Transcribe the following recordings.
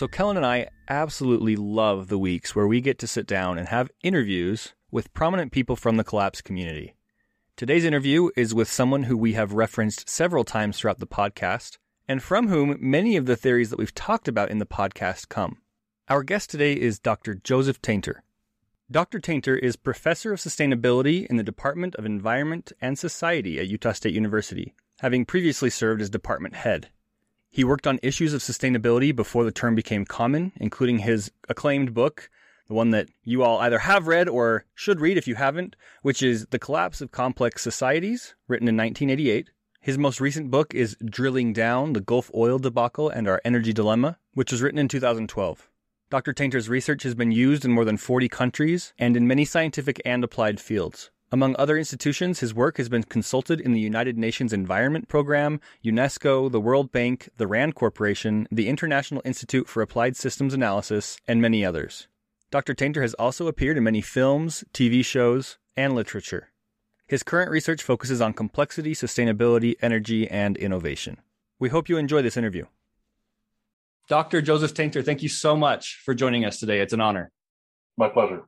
So, Kellan and I absolutely love the weeks where we get to sit down and have interviews with prominent people from the collapse community. Today's interview is with someone who we have referenced several times throughout the podcast, and from whom many of the theories that we've talked about in the podcast come. Our guest today is Dr. Joseph Tainter. Dr. Tainter is Professor of Sustainability in the Department of Environment and Society at Utah State University, having previously served as department head. He worked on issues of sustainability before the term became common, including his acclaimed book, the one that you all either have read or should read if you haven't, which is The Collapse of Complex Societies, written in 1988. His most recent book is Drilling Down The Gulf Oil Debacle and Our Energy Dilemma, which was written in 2012. Dr. Tainter's research has been used in more than 40 countries and in many scientific and applied fields. Among other institutions, his work has been consulted in the United Nations Environment Program, UNESCO, the World Bank, the RAND Corporation, the International Institute for Applied Systems Analysis, and many others. Dr. Tainter has also appeared in many films, TV shows, and literature. His current research focuses on complexity, sustainability, energy, and innovation. We hope you enjoy this interview. Dr. Joseph Tainter, thank you so much for joining us today. It's an honor. My pleasure.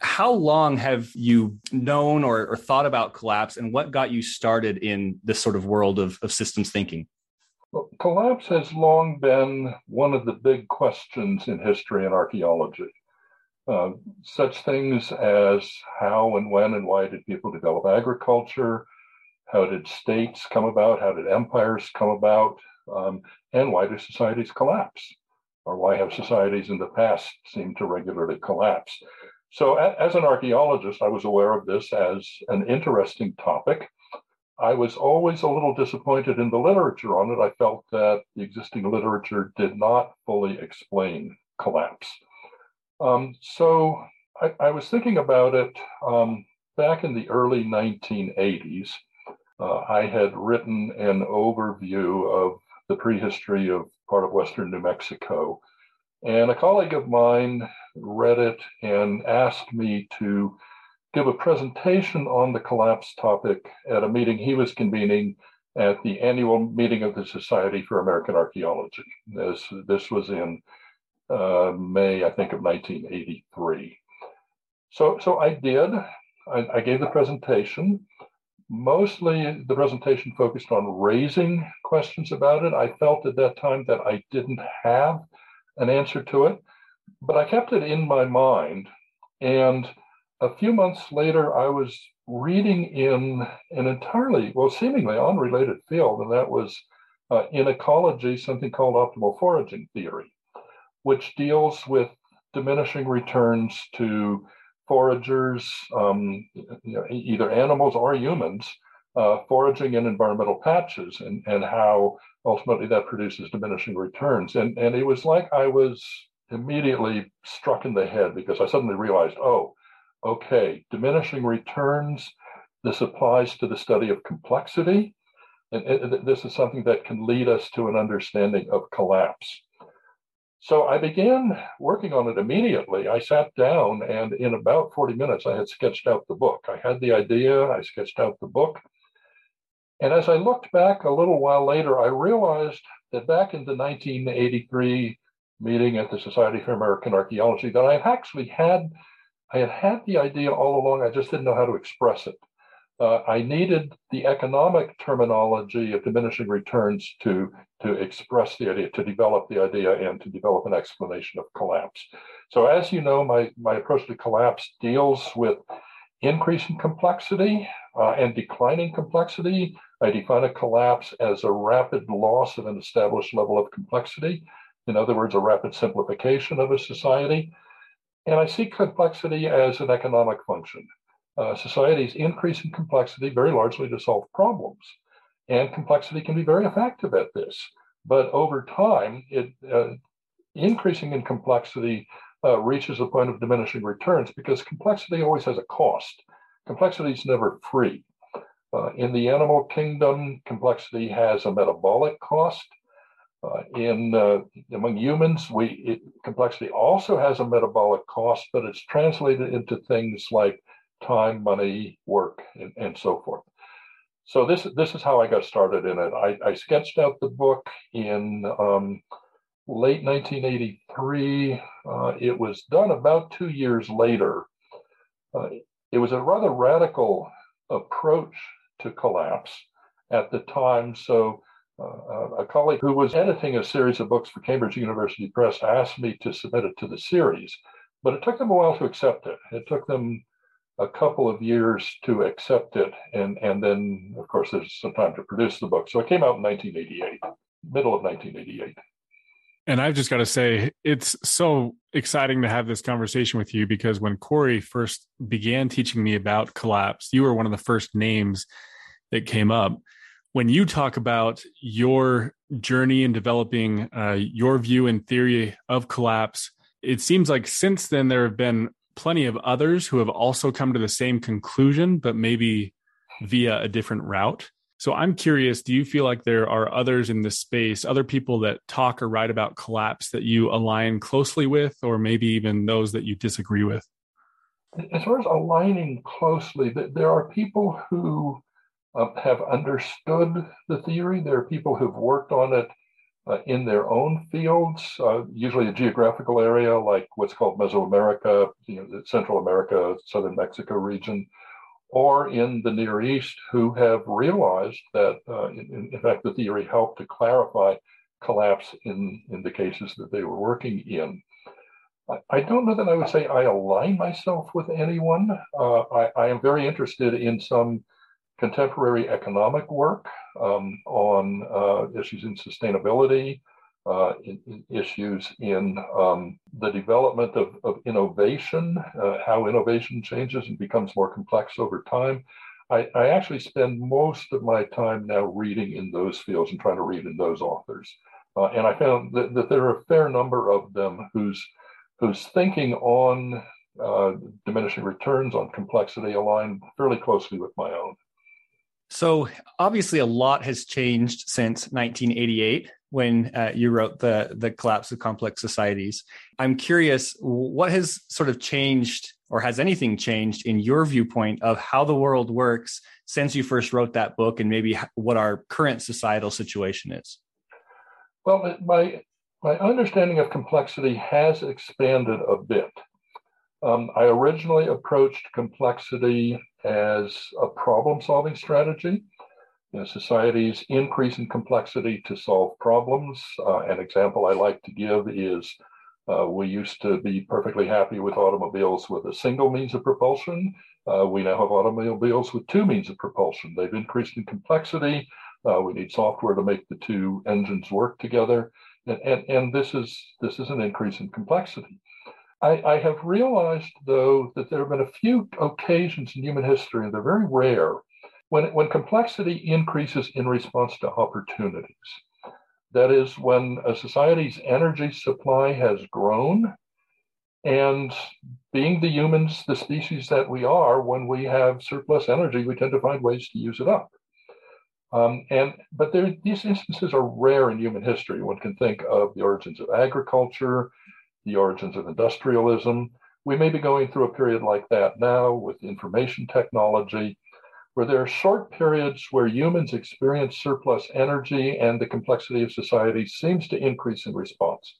How long have you known or, or, thought about collapse, and what got you started in this sort of world of, of systems thinking? Well, collapse has long been one of the big questions in history and archaeology. Uh, such things as how and when and why did people develop agriculture? How did states come about? How did empires come about? Um, and why do societies collapse? Or why have societies in the past seemed to regularly collapse? So, as an archaeologist, I was aware of this as an interesting topic. I was always a little disappointed in the literature on it. I felt that the existing literature did not fully explain collapse. Um, so, I, I, was thinking about it um, back in the early 1980s. Uh, I had written an overview of the prehistory of part of Western New Mexico. And a colleague of mine read it and asked me to give a presentation on the collapse topic at a meeting he was convening at the annual meeting of the Society for American Archaeology. This, this was in uh, May, I think, of 1983. So, so I did. I, I gave the presentation. Mostly the presentation focused on raising questions about it. I felt at that time that I didn't have an answer to it, but I kept it in my mind. And a few months later, I was reading in an entirely, well, seemingly unrelated field, and that was uh, in ecology, something called optimal foraging theory, which deals with diminishing returns to foragers, um, you know, either animals or humans, uh, foraging in environmental patches and, and how ultimately that produces diminishing returns. And, and it was like I was immediately struck in the head because I suddenly realized, oh, okay, diminishing returns, this applies to the study of complexity. And this is something that can lead us to an understanding of collapse. So I began working on it immediately. I sat down and in about 40 minutes, I had sketched out the book. I had the idea, I sketched out the book. And as I looked back a little while later, I realized that back in the 1983 meeting at the Society for American Archaeology, that I actually had, I had had the idea all along. I just didn't know how to express it. Uh, I needed the economic terminology of diminishing returns to to express the idea, to develop the idea, and to develop an explanation of collapse. So, as you know, my my approach to collapse deals with increasing complexity uh, and declining complexity. I define a collapse as a rapid loss of an established level of complexity. In other words, a rapid simplification of a society. And I see complexity as an economic function. Uh, societies increase in complexity very largely to solve problems. And complexity can be very effective at this. But over time, it uh, increasing in complexity uh, reaches a point of diminishing returns because complexity always has a cost. Complexity is never free. Uh, in the animal kingdom, complexity has a metabolic cost. Uh, in uh, among humans, we it, complexity also has a metabolic cost, but it's translated into things like time, money, work, and, and so forth. So this this is how I got started in it. I, I sketched out the book in um, late 1983. Uh, it was done about two years later. Uh, it was a rather radical approach to collapse at the time. So, uh, a colleague who was editing a series of books for Cambridge University Press asked me to submit it to the series, but it took them a while to accept it. It took them a couple of years to accept it, and and then of course there's some time to produce the book. So it came out in 1988, middle of 1988. And I've just got to say, it's so exciting to have this conversation with you because when Corey first began teaching me about collapse, you were one of the first names that came up. When you talk about your journey in developing uh, your view and theory of collapse, it seems like since then there have been plenty of others who have also come to the same conclusion, but maybe via a different route. So I'm curious, do you feel like there are others in this space, other people that talk or write about collapse that you align closely with, or maybe even those that you disagree with? As far as aligning closely, there are people who uh, have understood the theory. There are people who've worked on it uh, in their own fields, uh, usually a geographical area like what's called Mesoamerica, you know, Central America, Southern Mexico region or in the Near East who have realized that, uh, in, in, fact, the theory helped to clarify collapse in, in the cases that they were working in. I, I don't know that I would say I align myself with anyone. Uh, I, I, am very interested in some contemporary economic work um, on uh, issues in sustainability, uh, in, in issues in um, the development of, of innovation, uh, how innovation changes and becomes more complex over time. I, I, actually spend most of my time now reading in those fields and trying to read in those authors. Uh, and I found that, that, there are a fair number of them whose whose thinking on uh, diminishing returns on complexity align fairly closely with my own. So obviously, a lot has changed since 1988 when uh, you wrote the the collapse of complex societies. I'm curious, what has sort of changed, or has anything changed in your viewpoint of how the world works since you first wrote that book, and maybe what our current societal situation is? Well, my my understanding of complexity has expanded a bit. Um, I originally approached complexity as a problem solving strategy. You know, societies increase in complexity to solve problems. Uh, an example I like to give is uh, we used to be perfectly happy with automobiles with a single means of propulsion. Uh, we now have automobiles with two means of propulsion. They've increased in complexity. Uh, we need software to make the two engines work together, and, and, and this is this is an increase in complexity. I, I have realized, though, that there have been a few occasions in human history, and they're very rare, when when complexity increases in response to opportunities. That is, when a society's energy supply has grown, and being the humans, the species that we are, when we have surplus energy, we tend to find ways to use it up. Um, and but there, these instances are rare in human history. One can think of the origins of agriculture, the origins of industrialism. We may be going through a period like that now with information technology, where there are short periods where humans experience surplus energy and the complexity of society seems to increase in response.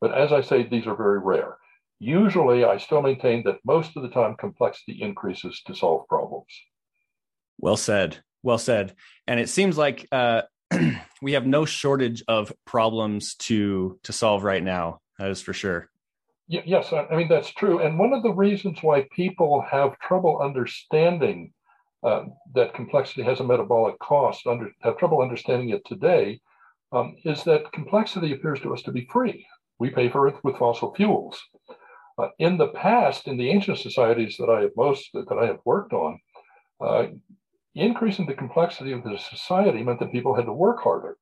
But as I say, these are very rare. Usually, I still maintain that most of the time complexity increases to solve problems. Well said. Well said. And it seems like uh, we have no shortage of problems to to solve right now. That is for sure. Yes, I mean that's true. And one of the reasons why people have trouble understanding uh, that complexity has a metabolic cost, under, have trouble understanding it today, um, is that complexity appears to us to be free. We pay for it with fossil fuels. Uh, in the past, in the ancient societies that I have most that I have worked on, uh, increasing the complexity of the society meant that people had to work harder,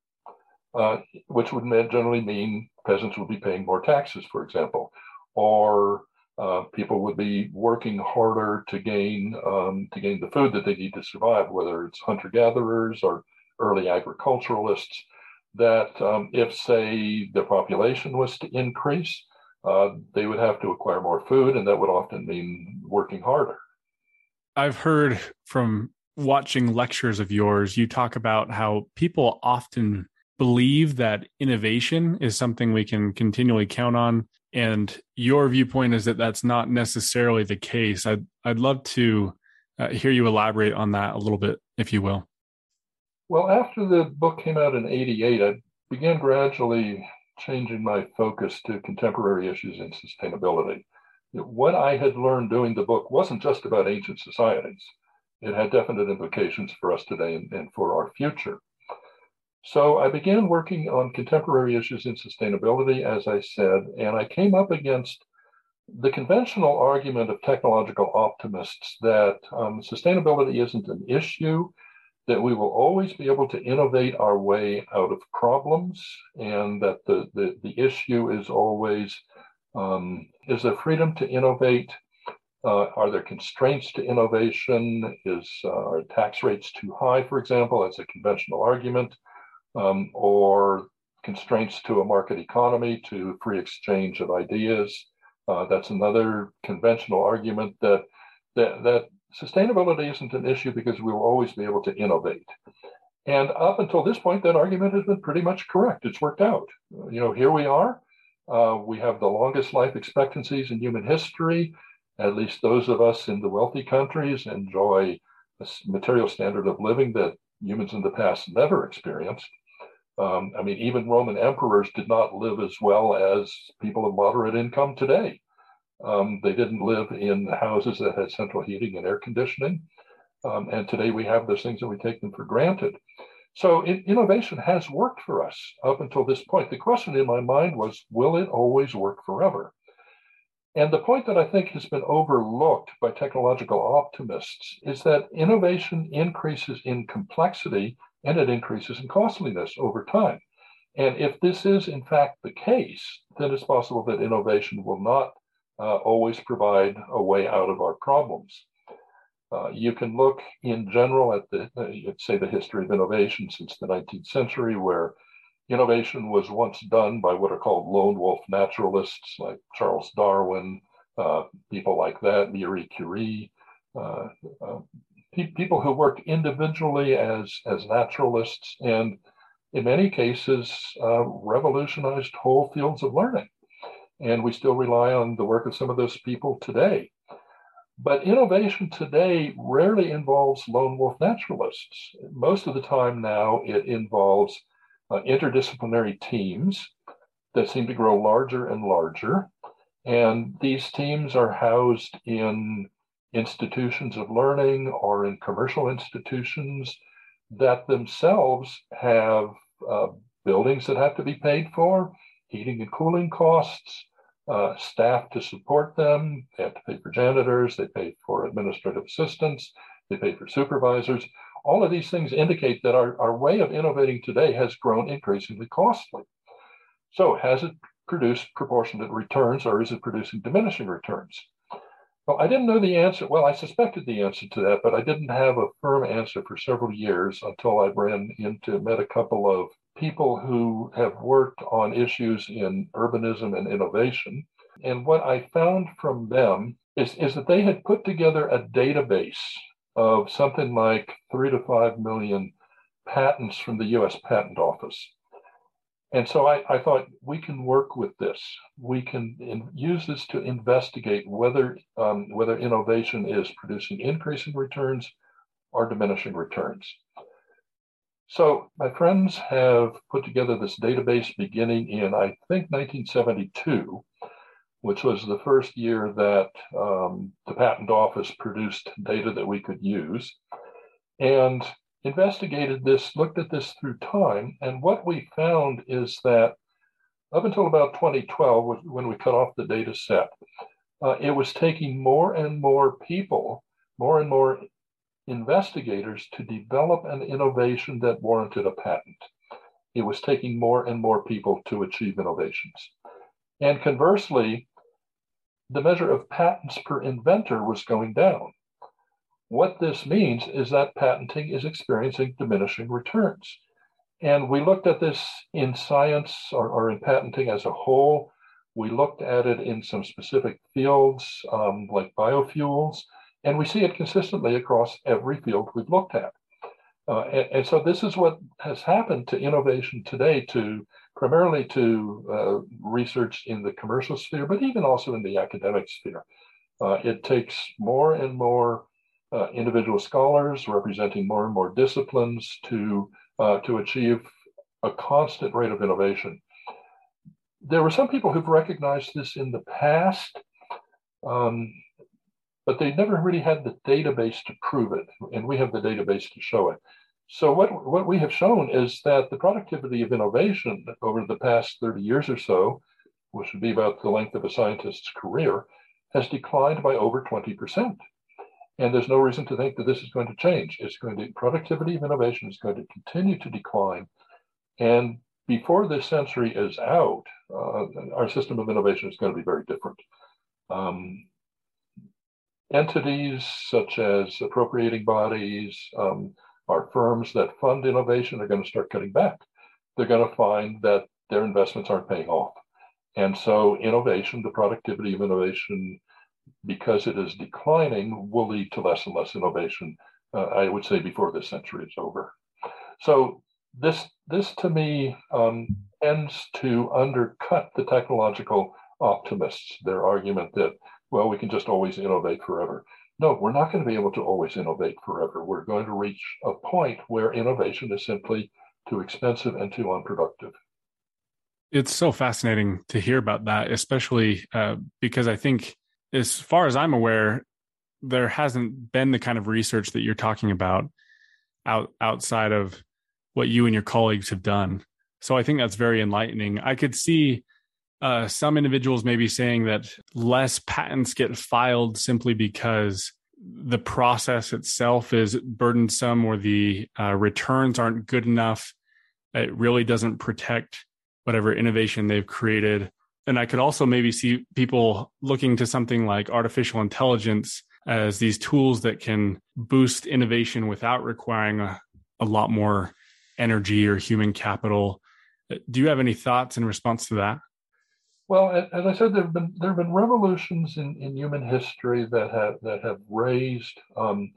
uh, which would generally mean peasants would be paying more taxes, for example, or uh, people would be working harder to gain um, to gain the food that they need to survive, whether it's hunter gatherers or early agriculturalists. That um, if, say, the population was to increase, uh, they would have to acquire more food, and that would often mean working harder. I've heard from watching lectures of yours, you talk about how people often believe that innovation is something we can continually count on. And your viewpoint is that that's not necessarily the case. I'd, I'd love to uh, hear you elaborate on that a little bit, if you will. Well, after the book came out in 88, I began gradually changing my focus to contemporary issues in sustainability. What I had learned doing the book wasn't just about ancient societies it had definite implications for us today and, and for our future. So I began working on contemporary issues in sustainability, as I said, and I came up against the conventional argument of technological optimists that um, sustainability isn't an issue, that we will always be able to innovate our way out of problems, and that the, the, the issue is always um, is the freedom to innovate uh, are there constraints to innovation? Is uh, are tax rates too high, for example? That's a conventional argument, um, or constraints to a market economy to free exchange of ideas. Uh, that's another conventional argument that, that that sustainability isn't an issue because we will always be able to innovate. And up until this point, that argument has been pretty much correct. It's worked out. You know, here we are. Uh, we have the longest life expectancies in human history at least those of us in the wealthy countries enjoy a material standard of living that humans in the past never experienced. Um, I mean, even Roman emperors did not live as well as people of moderate income today. Um, they didn't live in houses that had central heating and air conditioning. Um, and today we have those things and we take them for granted. So it, innovation has worked for us up until this point. The question in my mind was, will it always work forever? And the point that I think has been overlooked by technological optimists is that innovation increases in complexity and it increases in costliness over time. And if this is in fact the case, then it's possible that innovation will not uh, always provide a way out of our problems. Uh, you can look in general at the, uh, say, the history of innovation since the 19th century, where Innovation was once done by what are called lone wolf naturalists like Charles Darwin, uh, people like that, Marie Curie, uh, uh, pe- people who worked individually as, as naturalists and in many cases uh, revolutionized whole fields of learning. And we still rely on the work of some of those people today. But innovation today rarely involves lone wolf naturalists. Most of the time now, it involves uh, interdisciplinary teams that seem to grow larger and larger. And these teams are housed in institutions of learning or in commercial institutions that themselves have uh, buildings that have to be paid for, heating and cooling costs, uh, staff to support them. They have to pay for janitors, they pay for administrative assistants, they pay for supervisors. All of these things indicate that our, our way of innovating today has grown increasingly costly. So, has it produced proportionate returns or is it producing diminishing returns? Well, I didn't know the answer. Well, I suspected the answer to that, but I didn't have a firm answer for several years until I ran into, met a couple of people who have worked on issues in urbanism and innovation. And what I found from them is, is that they had put together a database of something like three to five million patents from the US Patent Office. And so I, I thought we can work with this. We can in, use this to investigate whether um, whether innovation is producing increasing returns or diminishing returns. So my friends have put together this database beginning in, I think, 1972, which was the first year that um, the patent office produced data that we could use, and investigated this, looked at this through time. And what we found is that up until about 2012, when we cut off the data set, uh, it was taking more and more people, more and more investigators to develop an innovation that warranted a patent. It was taking more and more people to achieve innovations. And conversely, the measure of patents per inventor was going down. What this means is that patenting is experiencing diminishing returns. And we looked at this in science or, or in patenting as a whole. We looked at it in some specific fields um, like biofuels. And we see it consistently across every field we've looked at. Uh, and, and, so this is what has happened to innovation today, to primarily to uh, research in the commercial sphere, but even also in the academic sphere. Uh, it takes more and more uh, individual scholars representing more and more disciplines to uh, to achieve a constant rate of innovation. There were some people who've recognized this in the past. Um, but they never really had the database to prove it, and we have the database to show it. So what, what we have shown is that the productivity of innovation over the past 30 years or so, which would be about the length of a scientist's career, has declined by over 20%. And there's no reason to think that this is going to change. It's going to productivity of innovation is going to continue to decline. And before this century is out, uh, our system of innovation is going to be very different. Um, entities such as appropriating bodies, um, our firms that fund innovation are going to start cutting back. They're going to find that their investments aren't paying off. And so, innovation, the productivity of innovation, because it is declining, will lead to less and less innovation, uh, I would say, before this century is over. So, this, this to me um, to undercut the technological optimists, their argument that well, we can just always innovate forever. No, we're not going to be able to always innovate forever. We're going to reach a point where innovation is simply too expensive and too unproductive. It's so fascinating to hear about that, especially uh, because I think, as far as I'm aware, there hasn't been the kind of research that you're talking about out outside of what you and your colleagues have done. So I think that's very enlightening. I could see uh, some individuals may be saying that less patents get filed simply because the process itself is burdensome or the uh, returns aren't good enough. It really doesn't protect whatever innovation they've created. And I could also maybe see people looking to something like artificial intelligence as these tools that can boost innovation without requiring a, a lot more energy or human capital. Do you have any thoughts in response to that? Well, as I said, there have been there have been revolutions in, in human history that have that have raised um,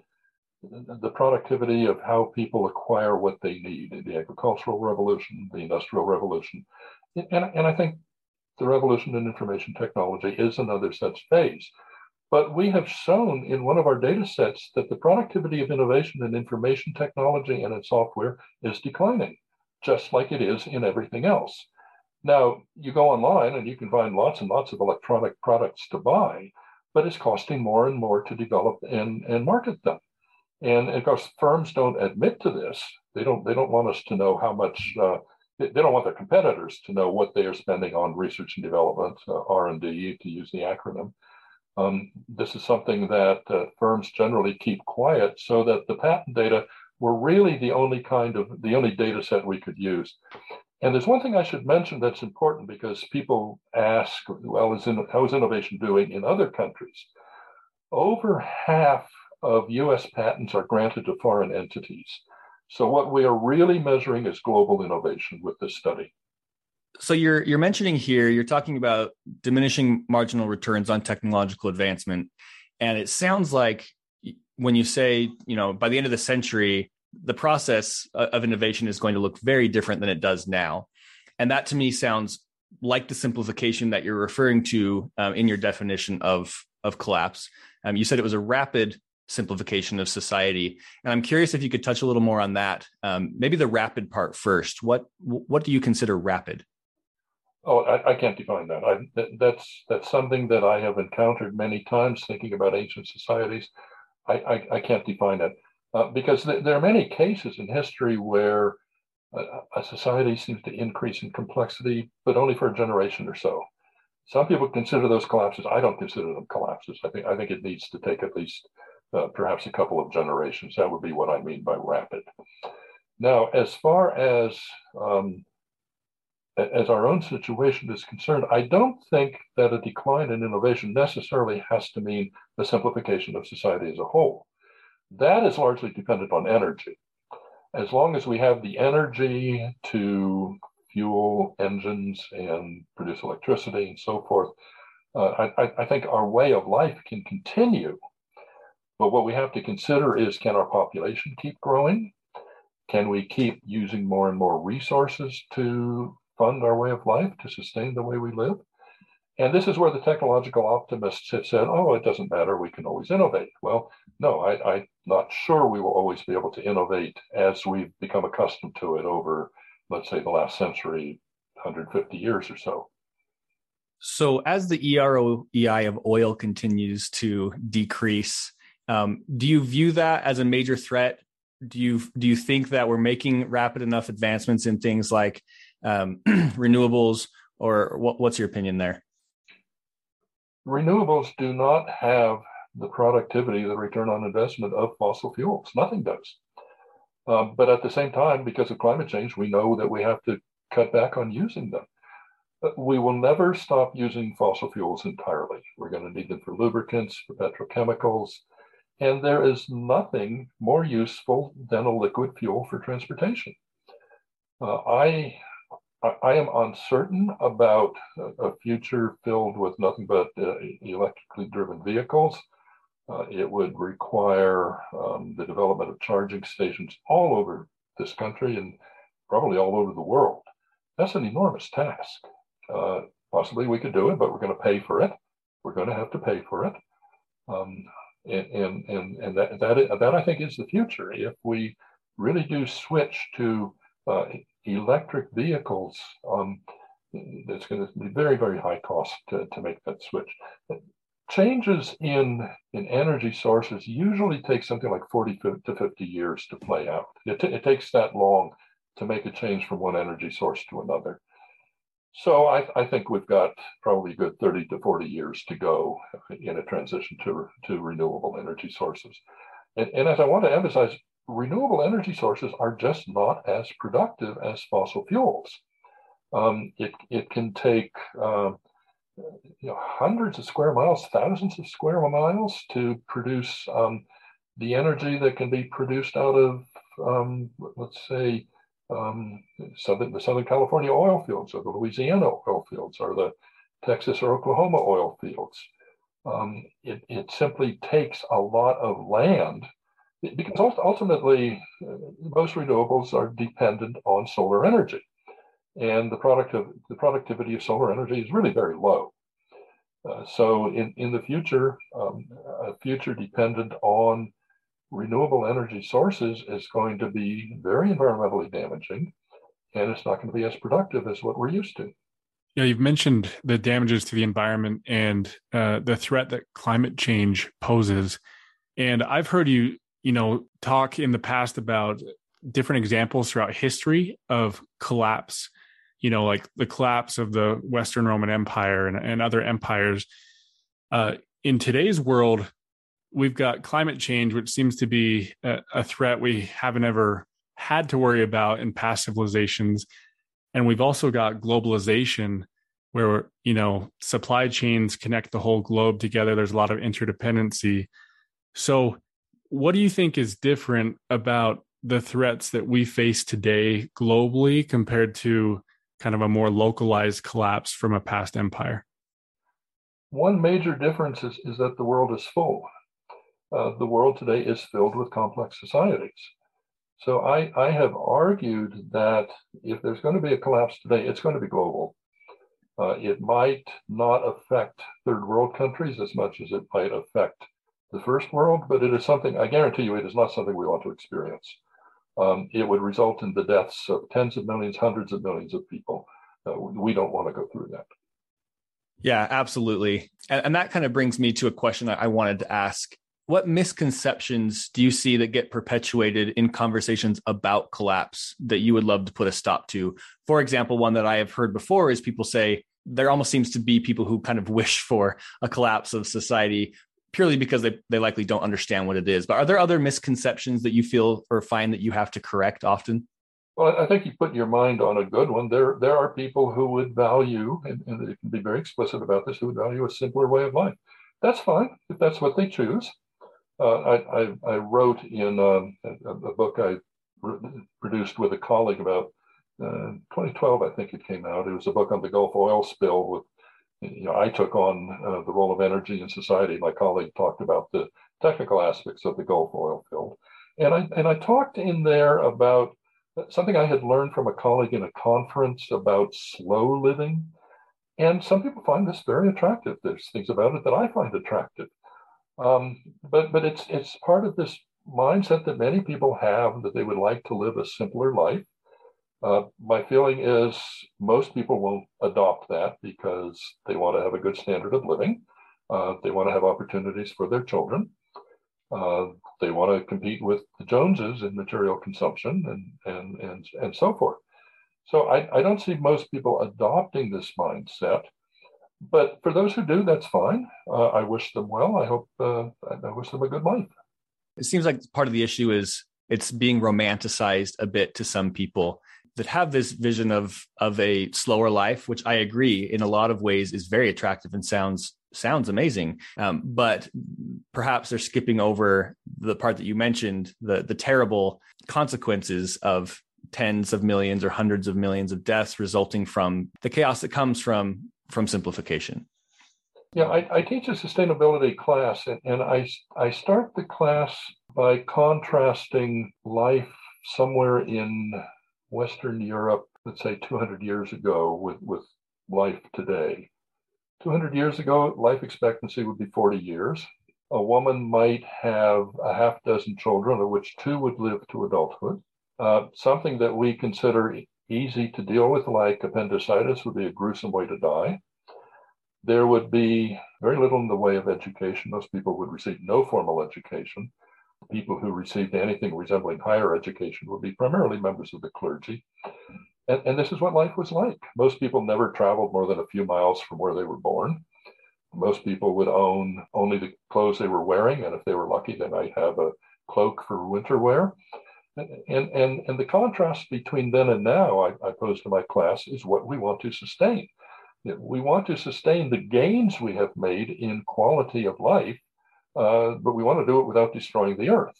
the productivity of how people acquire what they need. The agricultural revolution, the industrial revolution, and and I think the revolution in information technology is another such phase. But we have shown in one of our data sets that the productivity of innovation in information technology and in software is declining, just like it is in everything else. Now, you go online and you can find lots and lots of electronic products to buy, but it's costing more and more to develop and, and market them. And of course, firms don't admit to this. They don't. They don't want us to know how much. Uh, they don't want their competitors to know what they are spending on research and development, uh, R and D, to use the acronym. Um, this is something that uh, firms generally keep quiet, so that the patent data were really the only kind of the only data set we could use. And there's one thing I should mention that's important because people ask, well, is in, how is innovation doing in other countries? Over half of US patents are granted to foreign entities. So what we are really measuring is global innovation with this study. So you're you're mentioning here you're talking about diminishing marginal returns on technological advancement and it sounds like when you say, you know, by the end of the century the process of innovation is going to look very different than it does now. And that to me sounds like the simplification that you're referring to um, in your definition of of collapse. Um, you said it was a rapid simplification of society, and I'm curious if you could touch a little more on that. Um, maybe the rapid part first. What what do you consider rapid? Oh, I, I can't define that. I, that. That's that's something that I have encountered many times thinking about ancient societies. I, I, I can't define it uh, because th- there are many cases in history where a, a, society seems to increase in complexity, but only for a generation or so. Some people consider those collapses. I don't consider them collapses. I think I think it needs to take at least uh, perhaps a couple of generations. That would be what I mean by rapid. Now, as far as um, as our own situation is concerned, I don't think that a decline in innovation necessarily has to mean the simplification of society as a whole. That is largely dependent on energy. As long as we have the energy to fuel engines and produce electricity and so forth, uh, I, I think our way of life can continue. But what we have to consider is can our population keep growing? Can we keep using more and more resources to fund our way of life, to sustain the way we live? And this is where the technological optimists have said, oh, it doesn't matter, we can always innovate. Well, no, I, I'm not sure we will always be able to innovate as we've become accustomed to it over, let's say, the last century, 150 years or so. So, as the EROEI of oil continues to decrease, um, do you view that as a major threat? Do you do you think that we're making rapid enough advancements in things like um, renewables, or what, what's your opinion there? renewables do not have the productivity, the return on investment of fossil fuels. Nothing does. Um, but at the same time, because of climate change, we know that we have to cut back on using them. We will never stop using fossil fuels entirely. We're going to need them for lubricants, for petrochemicals, and there is nothing more useful than a liquid fuel for transportation. Uh, I I am uncertain about a future filled with nothing but uh, electrically driven vehicles. Uh, it would require um, the development of charging stations all over this country and probably all over the world. That's an enormous task. Uh, possibly we could do it, but we're going to pay for it. We're going to have to pay for it. Um, and and and, that, that, that I think is the future. If we really do switch to uh, electric vehicles, um, it's going to be very, very high cost to, to make that switch. Changes in, in energy sources usually take something like 40 to 50 years to play out. It, it takes that long to make a change from one energy source to another. So I, I, think we've got probably a good 30 to 40 years to go in a transition to, to renewable energy sources. And, and as I want to emphasize, renewable energy sources are just not as productive as fossil fuels. Um, it, it can take um, you know, hundreds of square miles, thousands of square miles to produce um, the energy that can be produced out of, um, let's say, um, southern, the Southern California oil fields or the Louisiana oil fields or the Texas or Oklahoma oil fields. Um, it, it simply takes a lot of land because ultimately uh, most renewables are dependent on solar energy and the product of the productivity of solar energy is really very low uh, so in, in the future, um, a future dependent on renewable energy sources is going to be very environmentally damaging, and it's not going to be as productive as what we're used to. Yeah, you've mentioned the damages to the environment and uh, the threat that climate change poses. And I've heard you, you know, talk in the past about different examples throughout history of collapse you know, like the collapse of the Western Roman Empire and, and other empires. Uh, in today's world, we've got climate change, which seems to be a, a threat we haven't ever had to worry about in past civilizations. And we've also got globalization, where you know supply chains connect the whole globe together. There's a lot of interdependency. So, what do you think is different about the threats that we face today globally compared to kind of a more localized collapse from a past empire? One major difference is, is that the world is full. Uh, the world today is filled with complex societies. So I, I have argued that if there's going to be a collapse today, it's going to be global. Uh, it might not affect third world countries as much as it might affect the first world, but it is something, I guarantee you, it is not something we want to experience um, it would result in the deaths of tens of millions, hundreds of millions of people. Uh, we don't want to go through that. Yeah, absolutely. And, and that kind of brings me to a question I wanted to ask. What misconceptions do you see that get perpetuated in conversations about collapse that you would love to put a stop to? For example, one that I have heard before is people say there almost seems to be people who kind of wish for a collapse of society purely because they, they likely don't understand what it is. But are there other misconceptions that you feel or find that you have to correct often? Well, I think you put your mind on a good one. There, there are people who would value, and, and they can be very explicit about this, who would value a simpler way of life. That's fine if that's what they choose. Uh, I, I, wrote in um, a, a, book I produced with a colleague about uh, 2012, I think it came out. It was a book on the Gulf oil spill with you know, I took on uh, the role of energy in society. My colleague talked about the technical aspects of the Gulf oil field, and I and I talked in there about something I had learned from a colleague in a conference about slow living, and some people find this very attractive. There's things about it that I find attractive, um, but but it's it's part of this mindset that many people have that they would like to live a simpler life uh, my feeling is most people won't adopt that because they want to have a good standard of living. Uh, they want to have opportunities for their children. Uh, they want to compete with the Joneses in material consumption and and and and so forth. So I, I don't see most people adopting this mindset. But for those who do, that's fine. Uh, I wish them well. I hope uh, I wish them a good life. It seems like part of the issue is it's being romanticized a bit to some people that have this vision of of a slower life, which I agree in a lot of ways is very attractive and sounds sounds amazing. Um, but perhaps they're skipping over the part that you mentioned, the the terrible consequences of tens of millions or hundreds of millions of deaths resulting from the chaos that comes from from simplification. Yeah, I, I teach a sustainability class, and, and I I start the class by contrasting life somewhere in Western Europe, let's say 200 years ago, with, with life today. 200 years ago, life expectancy would be 40 years. A woman might have a half dozen children, of which two would live to adulthood. Uh, something that we consider easy to deal with, like appendicitis, would be a gruesome way to die. There would be very little in the way of education. Most people would receive no formal education people who received anything resembling higher education would be primarily members of the clergy. And, and, this is what life was like. Most people never traveled more than a few miles from where they were born. Most people would own only the clothes they were wearing, and if they were lucky, they might have a cloak for winter wear. And, and, and the contrast between then and now, I, I pose to my class, is what we want to sustain. We want to sustain the gains we have made in quality of life uh, but we want to do it without destroying the earth.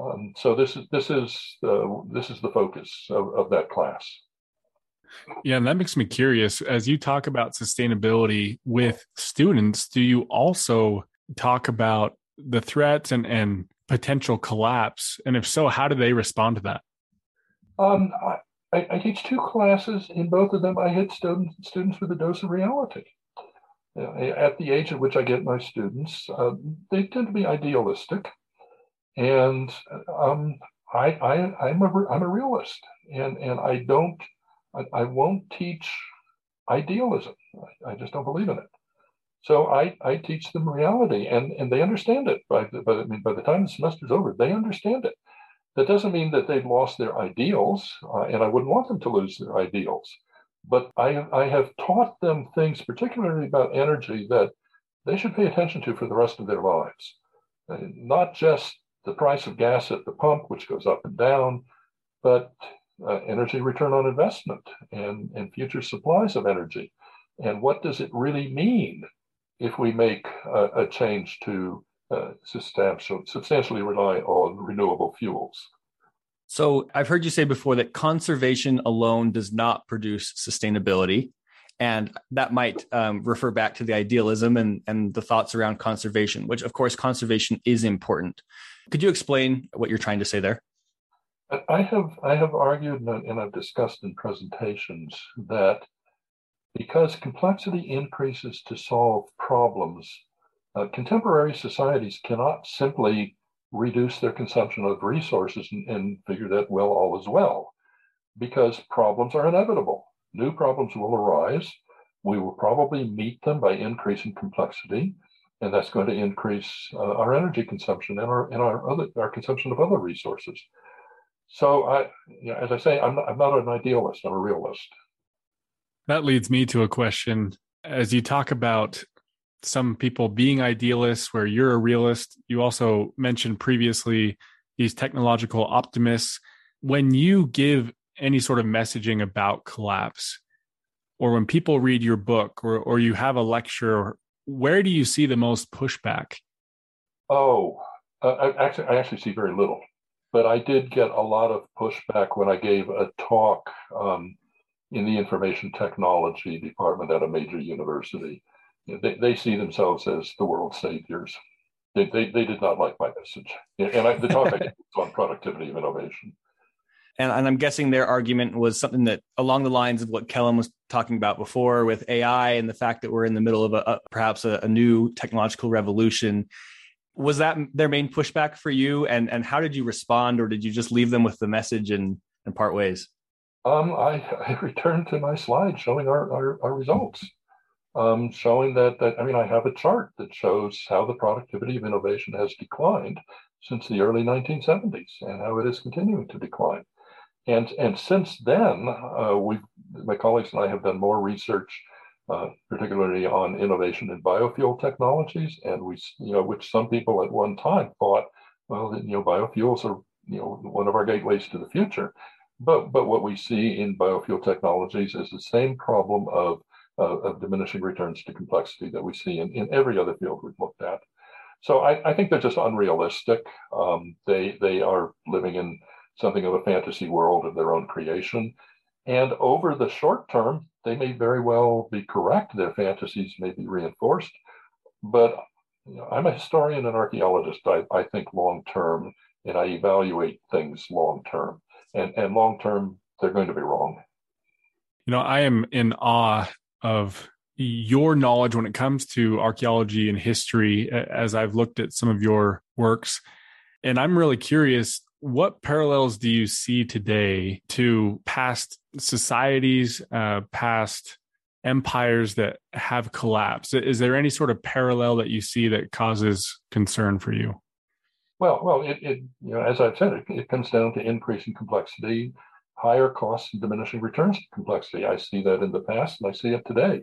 Um, so this is this is uh, this is the focus of, of that class. Yeah, and that makes me curious. As you talk about sustainability with students, do you also talk about the threats and, and potential collapse? And if so, how do they respond to that? Um, I, I, teach two classes. In both of them, I hit students students with a dose of reality. at the age at which I get my students, uh, they tend to be idealistic, and um, I, I I'm a I'm a realist, and and I don't I, I won't teach idealism. I, I, just don't believe in it. So I, I teach them reality, and, and they understand it. By the, by, I mean, by the time the semester's over, they understand it. That doesn't mean that they've lost their ideals, uh, and I wouldn't want them to lose their ideals. But I, I have taught them things, particularly about energy, that they should pay attention to for the rest of their lives. Uh, not just the price of gas at the pump, which goes up and down, but uh, energy return on investment and, and future supplies of energy. And what does it really mean if we make a, a change to uh, substantial, substantially rely on renewable fuels? So I've heard you say before that conservation alone does not produce sustainability. And that might um, refer back to the idealism and, and the thoughts around conservation, which, of course, conservation is important. Could you explain what you're trying to say there? I have I have argued and I've discussed in presentations that because complexity increases to solve problems, uh, contemporary societies cannot simply reduce their consumption of resources and, and figure that well all is well, because problems are inevitable. New problems will arise. We will probably meet them by increasing complexity, and that's going to increase uh, our energy consumption and our and our other our consumption of other resources. So I, you know, as I say, I'm not, I'm not an idealist. I'm a realist. That leads me to a question. As you talk about some people being idealists, where you're a realist, you also mentioned previously these technological optimists. When you give any sort of messaging about collapse, or when people read your book, or or you have a lecture, where do you see the most pushback? Oh, uh, I actually, I actually see very little but I did get a lot of pushback when I gave a talk um, in the information technology department at a major university. They, they see themselves as the world's saviors. They, they, they did not like my message. And I, the talk I gave was on productivity of innovation. And, and, I'm guessing their argument was something that along the lines of what Kellan was talking about before with AI and the fact that we're in the middle of a, a perhaps a, a new technological revolution was that their main pushback for you and and how did you respond or did you just leave them with the message and and part ways um, I, I returned to my slide showing our, our, our results um, showing that, that i mean i have a chart that shows how the productivity of innovation has declined since the early 1970s and how it is continuing to decline and and since then uh, we my colleagues and i have done more research uh, particularly on innovation in biofuel technologies, and we, you know, which some people at one time thought, well, you know, biofuels are, you know, one of our gateways to the future. But but what we see in biofuel technologies is the same problem of of diminishing returns to complexity that we see in, in every other field we've looked at. So I, I think they're just unrealistic. Um, they they are living in something of a fantasy world of their own creation. And over the short term, they may very well be correct. Their fantasies may be reinforced. But you know, I'm a historian and archaeologist. I, I think long term, and I evaluate things long term. And, and long term, they're going to be wrong. You know, I am in awe of your knowledge when it comes to archaeology and history as I've looked at some of your works. And I'm really curious what parallels do you see today to past societies, uh, past empires that have collapsed? Is there any sort of parallel that you see that causes concern for you? Well, well, it, it you know, as I've said, it, it comes down to increasing complexity, higher costs, and diminishing returns to complexity. I see that in the past, and I see it today.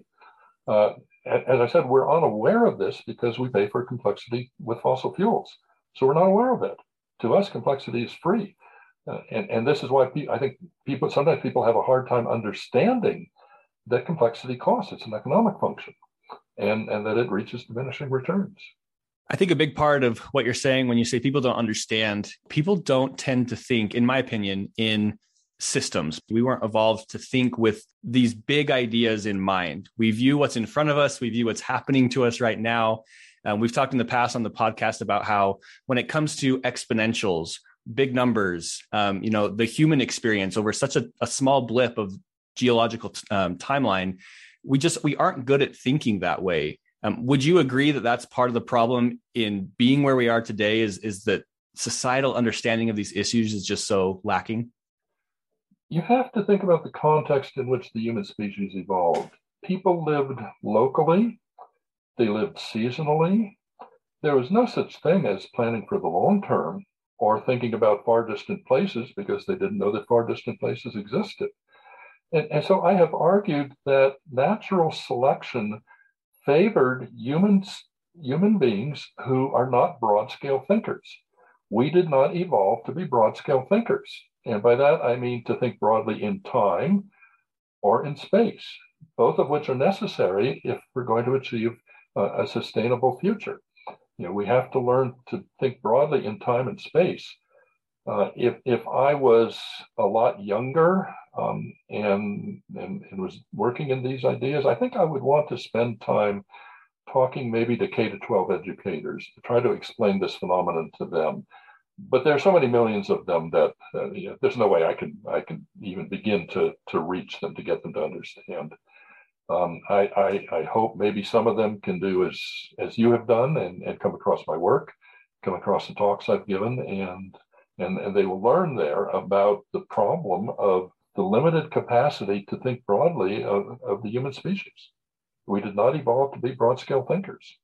Uh, as I said, we're unaware of this because we pay for complexity with fossil fuels, so we're not aware of it to us, complexity is free. Uh, and, and this is why pe- I think people sometimes people have a hard time understanding that complexity costs. It's an economic function, and and that it reaches diminishing returns. I think a big part of what you're saying when you say people don't understand, people don't tend to think, in my opinion, in systems. We weren't evolved to think with these big ideas in mind. We view what's in front of us, we view what's happening to us right now, um, we've talked in the past on the podcast about how when it comes to exponentials, big numbers, um, you know, the human experience over such a, a small blip of geological um, timeline, we just we aren't good at thinking that way. Um, would you agree that that's part of the problem in being where we are today? Is is that societal understanding of these issues is just so lacking? You have to think about the context in which the human species evolved. People lived locally, they lived seasonally. There was no such thing as planning for the long term or thinking about far distant places because they didn't know that far distant places existed. And, and so I have argued that natural selection favored humans, human beings who are not broad scale thinkers. We did not evolve to be broad scale thinkers. And by that, I mean to think broadly in time or in space, both of which are necessary if we're going to achieve a, a sustainable future. You know, we have to learn to think broadly in time and space. Uh, if if I was a lot younger um, and, and and was working in these ideas, I think I would want to spend time talking maybe to K to 12 educators to try to explain this phenomenon to them. But there are so many millions of them that uh, you know, there's no way I can I can even begin to to reach them to get them to understand. Um, I, I, I, hope maybe some of them can do as as you have done and, and come across my work, come across the talks I've given, and and and they will learn there about the problem of the limited capacity to think broadly of, of the human species. We did not evolve to be broad scale thinkers.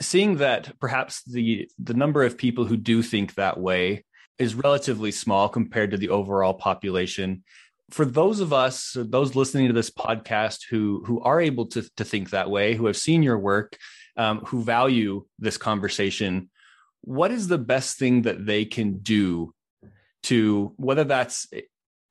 Seeing that perhaps the the number of people who do think that way is relatively small compared to the overall population for those of us, those listening to this podcast who who are able to to think that way, who have seen your work, um, who value this conversation, what is the best thing that they can do to whether that's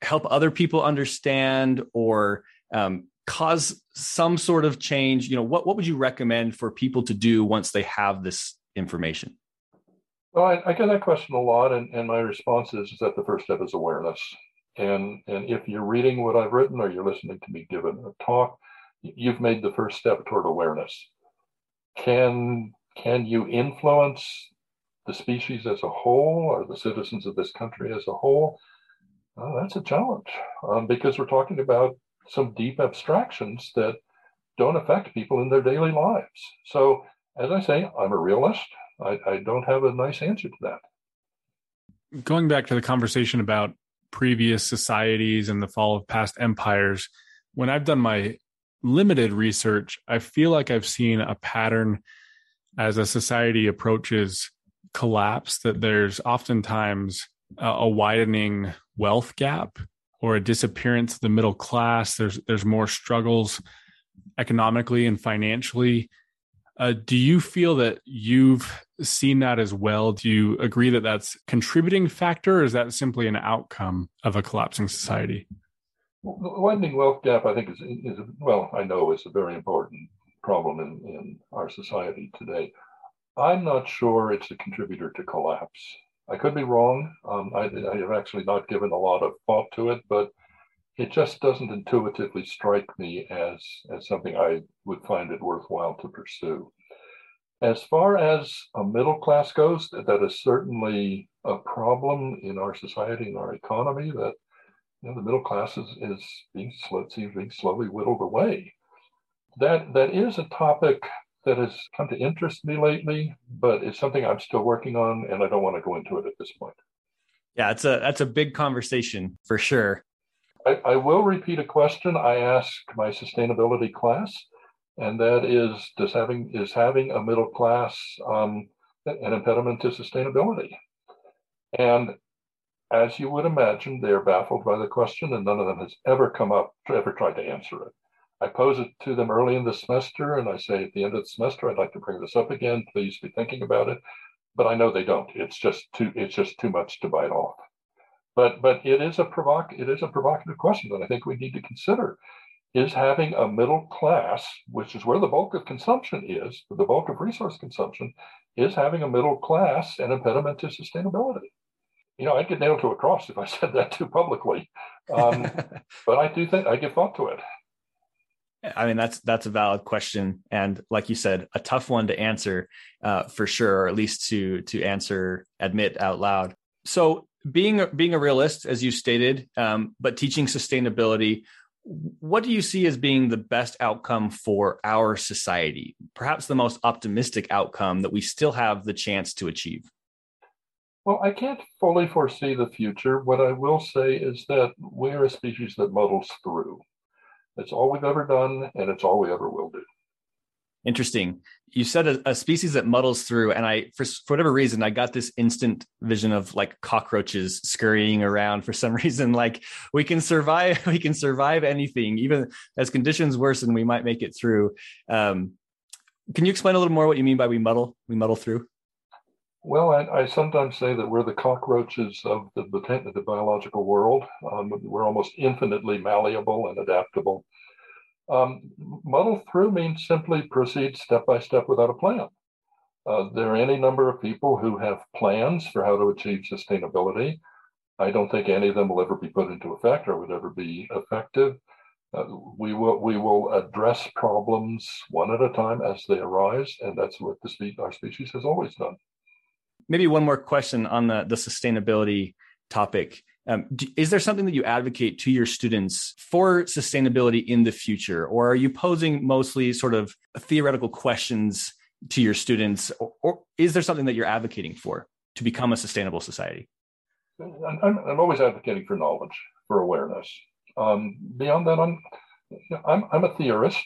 help other people understand or um, cause some sort of change? You know, what what would you recommend for people to do once they have this information? Well, I, I get that question a lot, and, and my response is, is that the first step is awareness. And, and if you're reading what I've written or you're listening to me give a talk, you've made the first step toward awareness. Can, can you influence the species as a whole or the citizens of this country as a whole? Uh, that's a challenge um, because we're talking about some deep abstractions that don't affect people in their daily lives. So, as I say, I'm a realist. I, I don't have a nice answer to that. Going back to the conversation about previous societies and the fall of past empires, when I've done my limited research, I feel like I've seen a pattern as a society approaches collapse that there's oftentimes a, widening wealth gap or a disappearance of the middle class. There's there's more struggles economically and financially uh, do you feel that you've seen that as well? Do you agree that that's contributing factor, or is that simply an outcome of a collapsing society? Well, the widening wealth gap, I think, is, is well, I know is a very important problem in, in our society today. I'm not sure it's a contributor to collapse. I could be wrong. Um, I, I have actually not given a lot of thought to it, but it just doesn't intuitively strike me as as something I would find it worthwhile to pursue. As far as a middle class goes, that is certainly a problem in our society and our economy. That you know, the middle class is, is being seems being slowly whittled away. That that is a topic that has come to interest me lately, but it's something I'm still working on, and I don't want to go into it at this point. Yeah, it's a that's a big conversation for sure. I, I will repeat a question I asked my sustainability class, and that is: Does having is having a middle class um, an impediment to sustainability? And as you would imagine, they are baffled by the question, and none of them has ever come up, ever tried to answer it. I pose it to them early in the semester, and I say at the end of the semester, I'd like to bring this up again. Please be thinking about it. But I know they don't. It's just too. It's just too much to bite off. But but it is a provoc it is a provocative question that I think we need to consider. Is having a middle class, which is where the bulk of consumption is, the bulk of resource consumption, is having a middle class an impediment to sustainability? You know, I'd get nailed to a cross if I said that too publicly. Um, but I do think I give thought to it. I mean, that's that's a valid question, and like you said, a tough one to answer uh, for sure, or at least to to answer, admit out loud. So, being being a realist, as you stated, um, but teaching sustainability. what do you see as being the best outcome for our society? Perhaps the most optimistic outcome that we still have the chance to achieve? Well, I can't fully foresee the future. What I will say is that we're a species that muddles through. It's all we've ever done, and it's all we ever will do. Interesting. You said a, a, species that muddles through, and I, for, for whatever reason, I got this instant vision of like cockroaches scurrying around. For some reason, like we can survive, we can survive anything, even as conditions worsen, we might make it through. Um, can you explain a little more what you mean by we muddle? We muddle through. Well, I, I, sometimes say that we're the cockroaches of the, the biological world. Um, we're almost infinitely malleable and adaptable. Um, muddle through means simply proceed step by step without a plan. Uh, there are any number of people who have plans for how to achieve sustainability. I don't think any of them will ever be put into effect or would ever be effective. Uh, we will we will address problems one at a time as they arise, and that's what spe- our species has always done. Maybe one more question on the the sustainability topic. Um, is there something that you advocate to your students for sustainability in the future, or are you posing mostly sort of theoretical questions to your students, or, or is there something that you're advocating for to become a sustainable society? I'm, I'm always advocating for knowledge, for awareness. Um, beyond that, I'm, I'm I'm a theorist.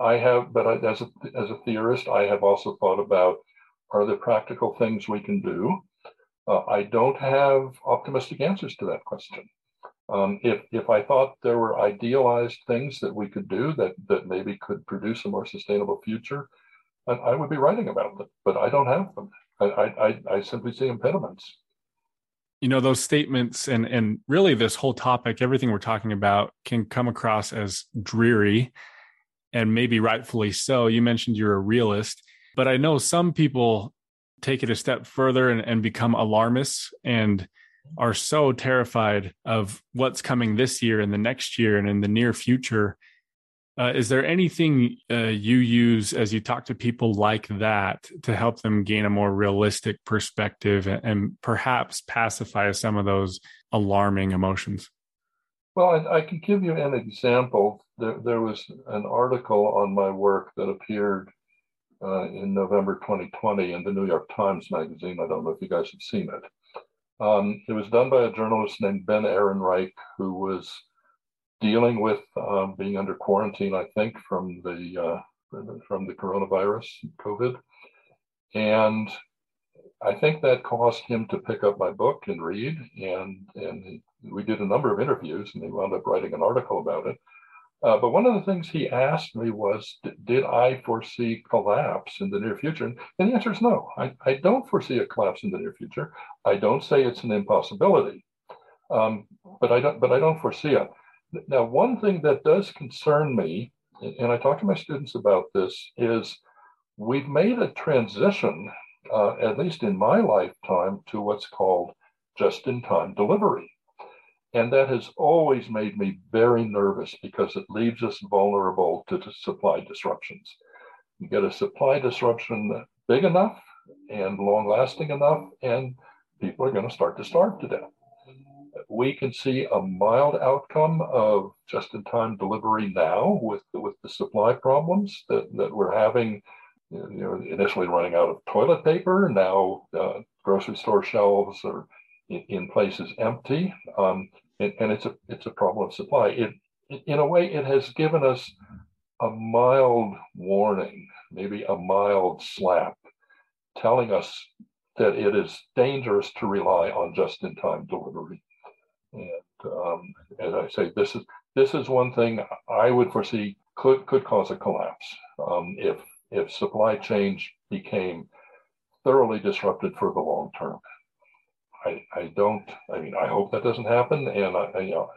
I have, but I, as a as a theorist, I have also thought about are there practical things we can do uh, I don't have optimistic answers to that question. Um, if if I thought there were idealized things that we could do that that maybe could produce a more sustainable future, I, I would be writing about them. But I don't have them. I, I I simply see impediments. You know those statements and and really this whole topic, everything we're talking about, can come across as dreary, and maybe rightfully so. You mentioned you're a realist, but I know some people take it a step further and, and become alarmists and are so terrified of what's coming this year and the next year and in the near future. Uh, is there anything uh, you use as you talk to people like that to help them gain a more realistic perspective and, and perhaps pacify some of those alarming emotions? Well, I, I, can give you an example. There, there was an article on my work that appeared uh, in November 2020 in the New York Times Magazine. I don't know if you guys have seen it. Um, it was done by a journalist named Ben Ehrenreich, who was dealing with um, being under quarantine, I think, from the uh, from the coronavirus, COVID, and I think that caused him to pick up my book and read, and and we did a number of interviews, and he wound up writing an article about it. Uh, but one of the things he asked me was, did I foresee collapse in the near future? And the answer is no. I, I don't foresee a collapse in the near future. I don't say it's an impossibility, um, but I don't. But I don't foresee it. Now, one thing that does concern me, and I talk to my students about this, is we've made a transition, uh, at least in my lifetime, to what's called just-in-time delivery. And that has always made me very nervous because it leaves us vulnerable to supply disruptions. You get a supply disruption big enough and long lasting enough, and people are going to start to starve to death. We can see a mild outcome of just in time delivery now with, with the supply problems that, that we're having. You know, initially running out of toilet paper, now uh, grocery store shelves are in, in places empty. Um, and, and it's a it's a problem of supply. It, in a way, it has given us a mild warning, maybe a mild slap, telling us that it is dangerous to rely on just-in-time delivery. And um, as I say, this is this is one thing I would foresee could could cause a collapse um, if if supply chain became thoroughly disrupted for the long term. I, don't, I mean, I hope that doesn't happen. And I, I, you know,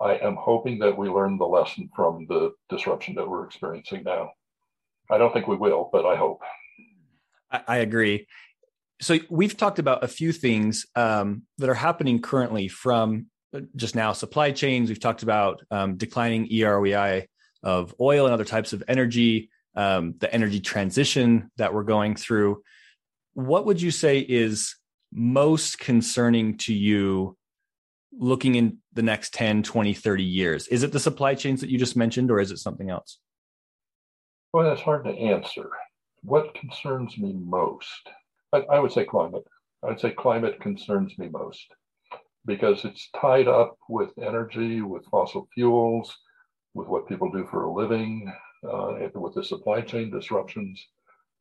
I am hoping that we learn the lesson from the disruption that we're experiencing now. I don't think we will, but I hope. I, I agree. So we've talked about a few things um, that are happening currently from just now supply chains. We've talked about um, declining EROI of oil and other types of energy, um, the energy transition that we're going through. What would you say is most concerning to you looking in the next 10, 20, 30 years? Is it the supply chains that you just mentioned, or is it something else? Well, that's hard to answer. What concerns me most? I, I would say climate. I would say climate concerns me most because it's tied up with energy, with fossil fuels, with what people do for a living, uh, with the supply chain disruptions.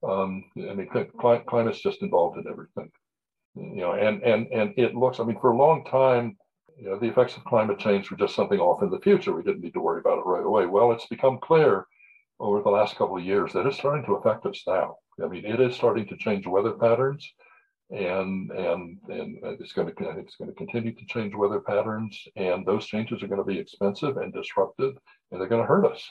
Um, I mean, cl- climate's just involved in everything, you know, and and and it looks. I mean, for a long time, you know, the effects of climate change were just something off in the future. We didn't need to worry about it right away. Well, it's become clear over the last couple of years that it's starting to affect us now. I mean, it is starting to change weather patterns and and and it's going to it's going to continue to change weather patterns and those changes are going to be expensive and disruptive and they're going to hurt us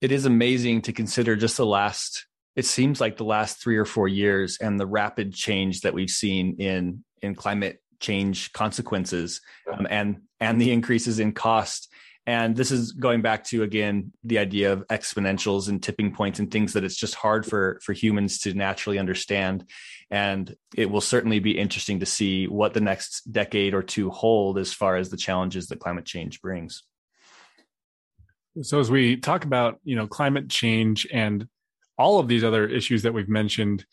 it is amazing to consider just the last it seems like the last 3 or 4 years and the rapid change that we've seen in in climate change consequences um, and and the increases in cost. And this is going back to again the idea of exponentials and tipping points and things that it's just hard for for humans to naturally understand. And it will certainly be interesting to see what the next decade or two hold as far as the challenges that climate change brings. So as we talk about, you know, climate change and all of these other issues that we've mentioned,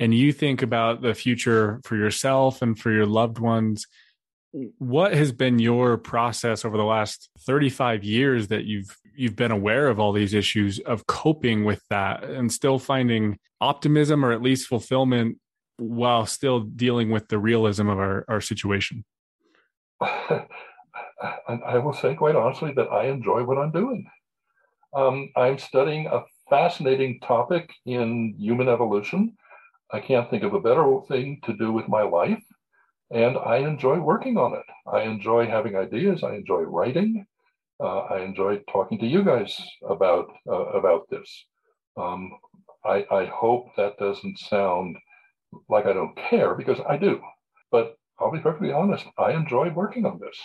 and you think about the future for yourself and for your loved ones, what has been your process over the last 35 years that you've you've been aware of all these issues of coping with that and still finding optimism or at least fulfillment while still dealing with the realism of our, our situation? I will say quite honestly that I enjoy what I'm doing. Um, I'm studying a fascinating topic in human evolution. I can't think of a better thing to do with my life. And I enjoy working on it. I enjoy having ideas. I enjoy writing. Uh, I enjoy talking to you guys about uh, about this. Um, I, I hope that doesn't sound like I don't care because I do. But I'll be perfectly honest, I enjoy working on this.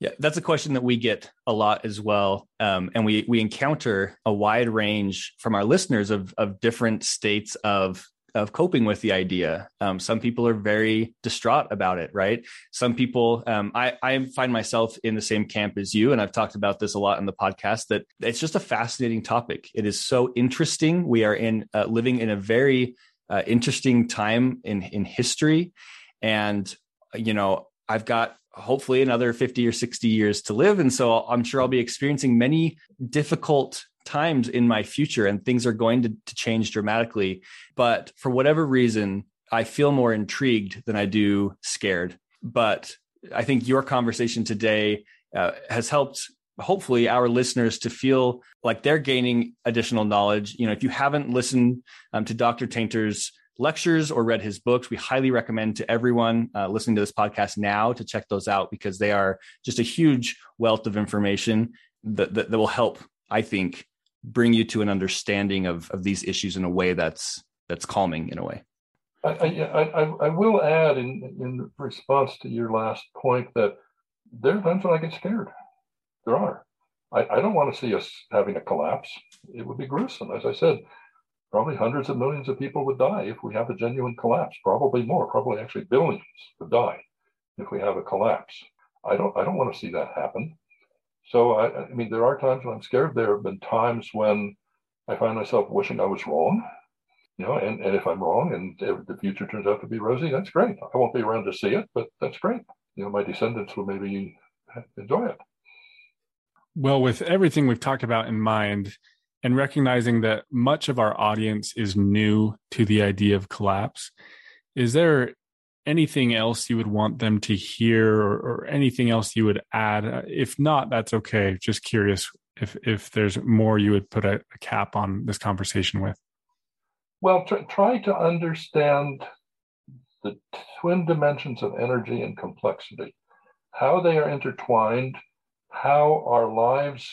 Yeah, that's a question that we get a lot as well, um, and we we encounter a wide range from our listeners of of different states of of coping with the idea. Um, some people are very distraught about it, right? Some people, um, I, I find myself in the same camp as you, and I've talked about this a lot in the podcast. That it's just a fascinating topic. It is so interesting. We are in uh, living in a very uh, interesting time in in history, and you know I've got hopefully another 50 or 60 years to live and so i'm sure i'll be experiencing many difficult times in my future and things are going to, to change dramatically but for whatever reason i feel more intrigued than i do scared but i think your conversation today uh, has helped hopefully our listeners to feel like they're gaining additional knowledge. You know, if you haven't listened um, to Dr. Tainter's lectures or read his books, we highly recommend to everyone uh, listening to this podcast now to check those out because they are just a huge wealth of information that, that, that will help, I think, bring you to an understanding of, of these issues in a way that's that's calming in a way. I, I, I, will add in, in response to your last point that there are times when I get scared. There are. I, I don't want to see us having a collapse. It would be gruesome. As I said, probably hundreds of millions of people would die if we have a genuine collapse. Probably more. Probably actually billions would die if we have a collapse. I don't. I don't want to see that happen. So I, I mean, there are times when I'm scared. There have been times when I find myself wishing I was wrong. You know, and, and if I'm wrong and the future turns out to be rosy, that's great. I won't be around to see it, but that's great. You know, my descendants will maybe enjoy it. Well, with everything we've talked about in mind, and recognizing that much of our audience is new to the idea of collapse, is there anything else you would want them to hear or, or anything else you would add? Uh, if not, that's okay. Just curious if if there's more you would put a, a cap on this conversation with. Well, tr- try to understand the twin dimensions of energy and complexity, how they are intertwined, how our lives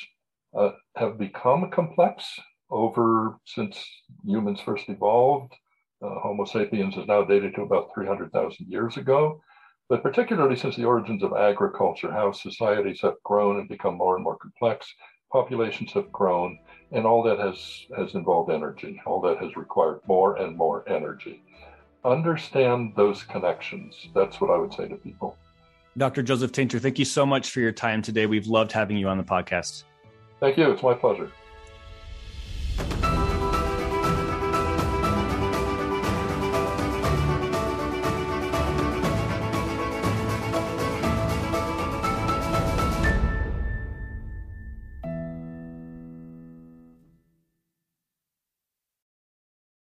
uh, have become complex over since humans first evolved. Uh, Homo sapiens is now dated to about 300,000 years ago, but particularly since the origins of agriculture, how societies have grown and become more and more complex, populations have grown, and all that has, has involved energy. All that has required more and more energy. Understand those connections. That's what I would say to people. Dr. Joseph Tainter, thank you so much for your time today. We've loved having you on the podcast. Thank you. It's my pleasure.